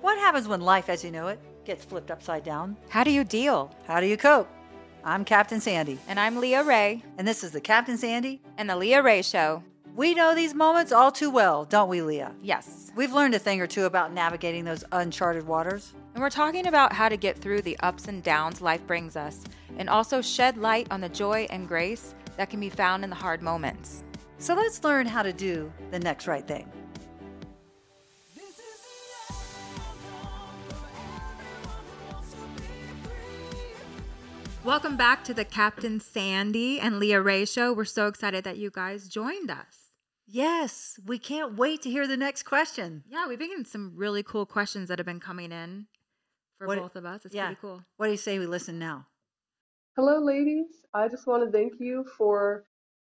What happens when life as you know it gets flipped upside down? How do you deal? How do you cope? I'm Captain Sandy, And I'm Leah Rae and this is the Captain Sandy. and the Leah Rae Show. We know these moments all too well, don't we, Leah? Yes. We've learned a thing or two about navigating those uncharted waters. And we're talking about how to get through the ups and downs life brings us and also shed light on the joy and grace that can be found in the hard moments. So let's learn how to do the next right thing. Welcome back to the Captain Sandy and Leah Rae Show. We're so excited that you guys joined us. Yes, we can't wait to hear the next question. Yeah, we've been getting some really cool questions that have been coming in for What- both of us. It's yeah. pretty cool. What do you say we listen now? Hello, ladies. I just want to thank you for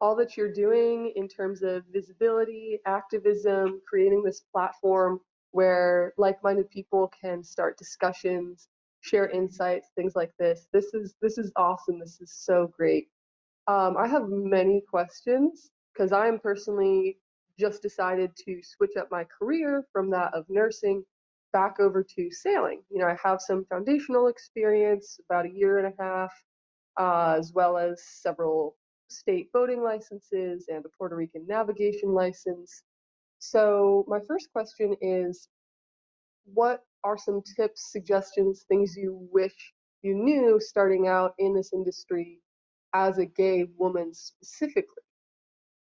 all that you're doing in terms of visibility, activism, creating this platform where like minded people can start discussions, share insights, things like this. This is this is awesome. This is so great. Um, I have many questions because I am personally just decided to switch up my career from that of nursing back over to sailing. You know, I have some foundational experience, about a year and a half, uh, as well as several state boating licenses and a Puerto Rican navigation license. So, my first question is what are some tips, suggestions, things you wish you knew starting out in this industry as a gay woman specifically?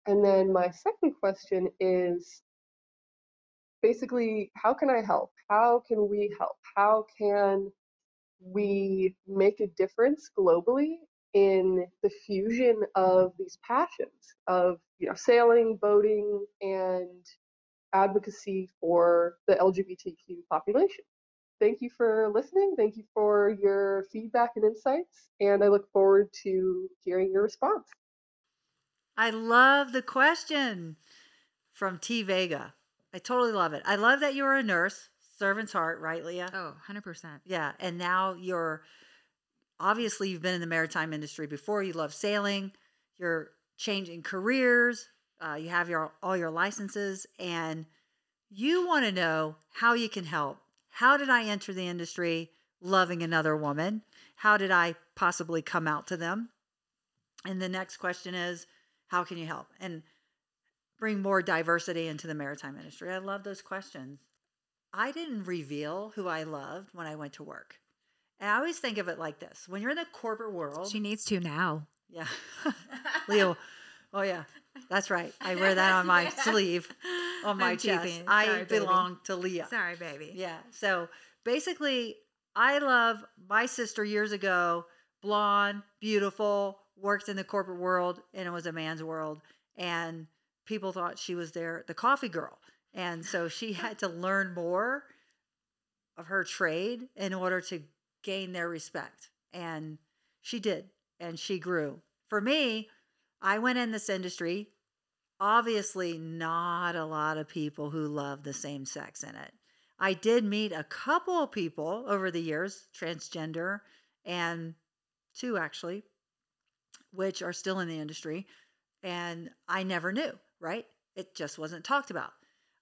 And then my second question is basically, how can I help? How can we help? How can we make a difference globally in the fusion of these passions of you know sailing, boating, and advocacy for the LGBTQ population. Thank you for listening. Thank you for your feedback and insights, and I look forward to hearing your response. I love the question from T Vega. I totally love it. I love that you're a nurse, servant's heart, right, Leah? Oh, 100%. Yeah, and now you're obviously you've been in the maritime industry before. You love sailing. You're changing careers. Uh, you have your all your licenses, and you want to know how you can help. How did I enter the industry loving another woman? How did I possibly come out to them? And the next question is, how can you help and bring more diversity into the maritime industry? I love those questions. I didn't reveal who I loved when I went to work. And I always think of it like this when you're in the corporate world, She needs to now. yeah. Leo, oh, yeah, that's right. I wear that on my sleeve, on my chest. I Sorry, baby. belong to Leah. Sorry, baby. Yeah. So basically, I love my sister years ago, blonde, beautiful, worked in the corporate world, and it was a man's world. And people thought she was there, the coffee girl. And so she had to learn more of her trade in order to gain their respect. And she did, and she grew. For me, I went in this industry. Obviously, not a lot of people who love the same sex in it. I did meet a couple of people over the years, transgender, and two actually, which are still in the industry. And I never knew, right? It just wasn't talked about.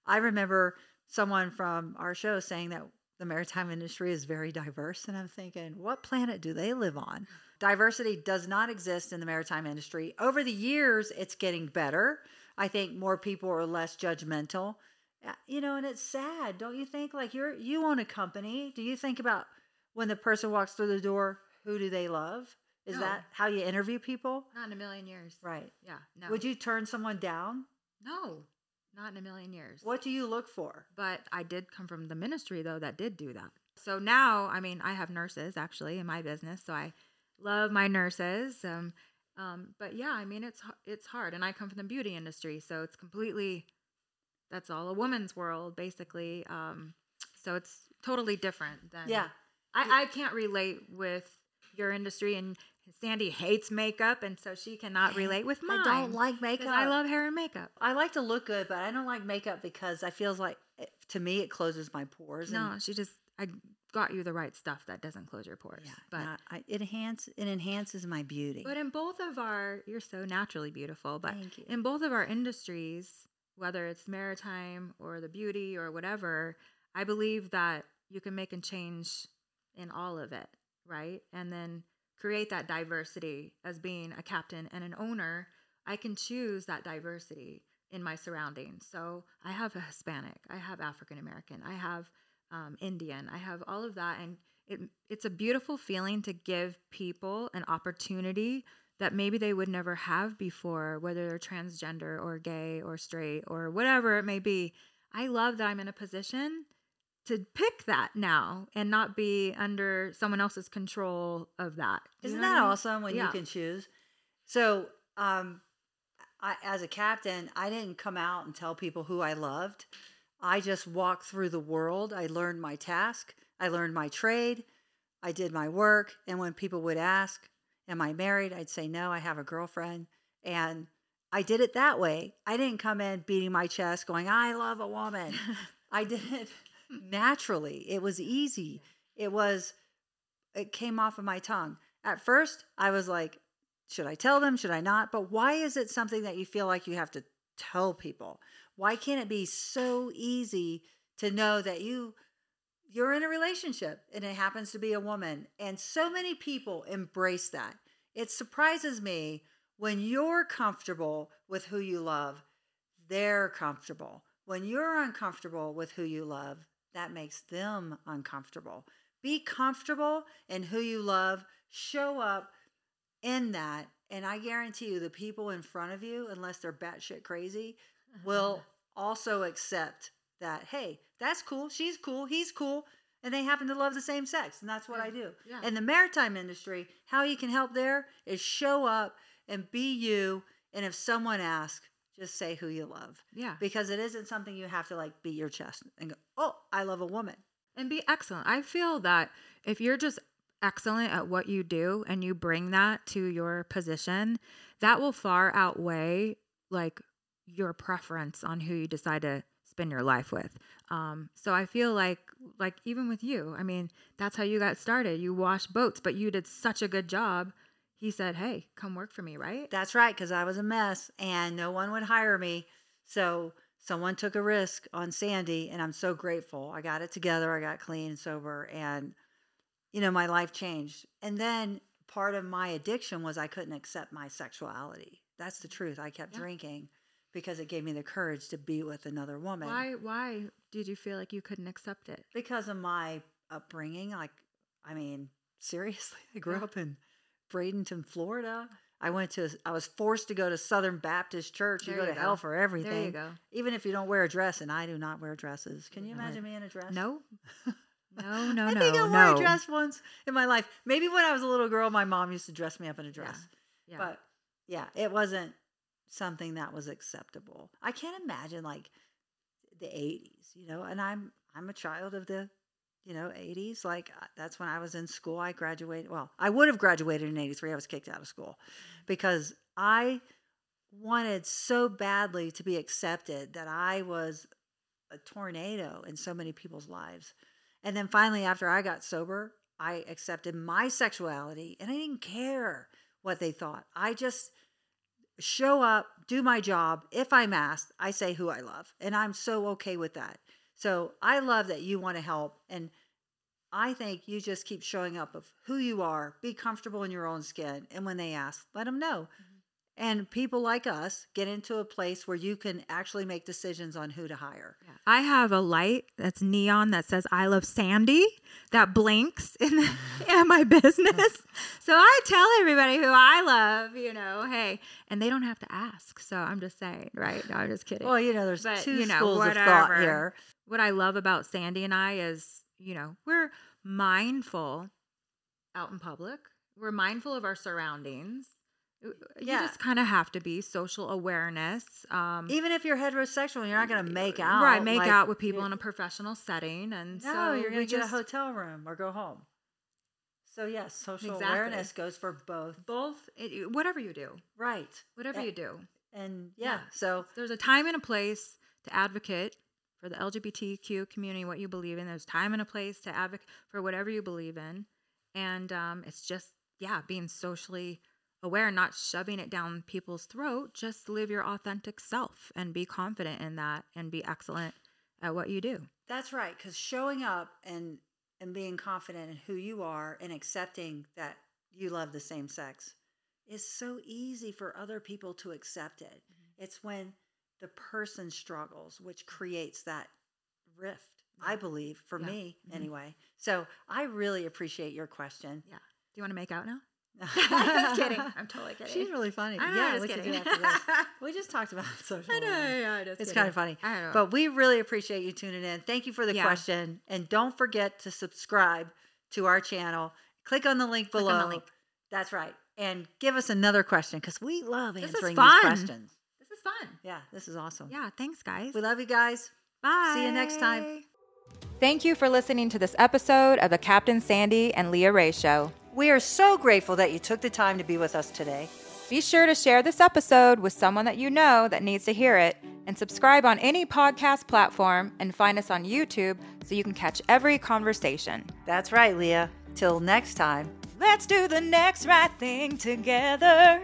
I remember someone from our show saying that the maritime industry is very diverse. And I'm thinking, what planet do they live on? Diversity does not exist in the maritime industry. Over the years, it's getting better. I think more people are less judgmental. Uh, You know, and it's sad, don't you think? Like you're you own a company. Do you think about when the person walks through the door, who do they love? Is No. that how you interview people? Not in a million years. Right. Yeah. No. Would you turn someone down? No. Not in a million years. What do you look for? But I did come from the ministry though that did do that. So now, I mean, I have nurses actually in my business, so I love my nurses. Um, um, but yeah, I mean, it's it's hard, and I come from the beauty industry, so it's completely that's all a woman's world basically. Um, so it's totally different than Yeah. I, I can't relate with your industry and Sandy hates makeup and so she cannot relate with mine. I don't like makeup. I love hair and makeup. I like to look good, but I don't like makeup because I feels like it- to me it closes my pores. No, and- she just I got you the right stuff that doesn't close your pores. yeah, but not- I, it enhance it enhances my beauty. but in both of our you're so naturally beautiful, but Thank you. in both of our industries, whether it's maritime or the beauty or whatever, I believe that you can make a change in all of it, right? And then create that diversity as being a captain and an owner. I can choose that diversity in my surroundings. So I have a Hispanic, I have African American, I have um, Indian, I have all of that, and it, it's a beautiful feeling to give people an opportunity that maybe they would never have before, whether they're transgender or gay or straight or whatever it may be. I love that I'm in a position to pick that now and not be under someone else's control of that. You Isn't know that I mean? awesome when Yeah. you can choose? So, um, I, as a captain, I didn't come out and tell people who I loved. I just walked through the world. I learned my task. I learned my trade. I did my work. And when people would ask, Am I married? I'd say, No, I have a girlfriend. And I did it that way. I didn't come in beating my chest going, I love a woman. I did it naturally. It was easy. It was, it came off of my tongue. At first, I was like, should I tell them? Should I not? But why is it something that you feel like you have to tell people? Why can't it be so easy to know that you you're in a relationship and it happens to be a woman and so many people embrace that. It surprises me when you're comfortable with who you love, they're comfortable. When you're uncomfortable with who you love, that makes them uncomfortable. Be comfortable in who you love, show up in that, and I guarantee you the people in front of you, unless they're batshit crazy, will also accept that, hey, that's cool, she's cool, he's cool, and they happen to love the same sex. And that's what I do. yeah. In the maritime industry, how you can help there is show up and be you. And if someone asks, just say who you love. Yeah. Because it isn't something you have to like beat your chest and go, oh, I love a woman. and be excellent. I feel that if you're just excellent at what you do and you bring that to your position, that will far outweigh like your preference on who you decide to spend your life with. Um, so I feel like like even with you, I mean, that's how you got started. You washed boats, but you did such a good job. He said, "Hey, come work for me," right? That's right, because I was a mess and no one would hire me. So someone took a risk on Sandy, and I'm so grateful. I got it together, I got clean and sober, and you know, my life changed. And then part of my addiction was I couldn't accept my sexuality. That's the truth. I kept Yeah. drinking because it gave me the courage to be with another woman. Why why did you feel like you couldn't accept it? Because of my upbringing. Like, I mean, seriously, I grew Yeah. up in Bradenton, Florida. I went to, I was forced to go to Southern Baptist Church. You There go you to hell for everything. There you go. Even if you don't wear a dress, and I do not wear dresses. Can you imagine me in a dress? No. No, no, I no. think I wore no. a dress once in my life. Maybe when I was a little girl, my mom used to dress me up in a dress. Yeah. But yeah, it wasn't something that was acceptable. I can't imagine like the 80s, you know, and I'm I'm a child of the you know 80s like uh, that's when I was in school. I graduated, well, I would have graduated in 83. I was kicked out of school because I wanted so badly to be accepted that I was a tornado in so many people's lives. And then finally, after I got sober, I accepted my sexuality and I didn't care what they thought. I just show up, do my job. If I'm asked, I say who I love. And I'm so okay with that. So I love that you want to help. And I think you just keep showing up of who you are, be comfortable in your own skin. And when they ask, let them know. Mm-hmm. and people like us get into a place where you can actually make decisions on who to hire. I have a light that's neon that says "I love Sandy" that blinks in, the, in my business. so I tell everybody who I love, you know, hey, and they don't have to ask. So I'm just saying, right? No, I'm just kidding. Well, you know, there's But, two you know, schools of thought here. What I love about Sandy and I is, you know, we're mindful out in public. We're mindful of our surroundings. Uh, uh, you Yeah. just kind of have to be social awareness. Um, Even if you're heterosexual, you're not going to make uh, out. right, make like- out with people in a professional setting, and No, so you're going to get a hotel room or go home. So yes, social Exactly. awareness goes for both. both it, whatever you do, Right. whatever A- you do. And yeah, Yeah. so There's a time and a place to advocate for the LGBTQ community, what you believe in. There's time and a place to advocate for whatever you believe in, and um, it's just yeah, being socially aware, not shoving it down people's throat. Just live your authentic self and be confident in that, and be excellent at what you do. That's right, because showing up and and being confident in who you are and accepting that you love the same sex is so easy for other people to accept it. It's when the person struggles, which creates that rift. I believe for Yeah. me Mhm. anyway. So I really appreciate your question. Yeah. Do you want to make out now? I'm just kidding. I'm totally kidding. She's really funny. I know, yeah, just we could do kidding. after this. We just talked about social. I know, yeah, just It's kidding. kind of funny. I know. But we really appreciate you tuning in. Thank you for the Yeah. question. And don't forget to subscribe to our channel. Click on the link Click below. the link. That's right. And give us another question because we love answering these questions. This is fun. Yeah, this is awesome. Yeah, thanks, guys. We love you guys. Bye. See you next time. Thank you for listening to this episode of the Captain Sandy and Leah Rae Show. We are so grateful that you took the time to be with us today. Be sure to share this episode with someone that you know that needs to hear it, and subscribe on any podcast platform and find us on YouTube so you can catch every conversation. That's right, Leah. Till next time. Let's do the next right thing together.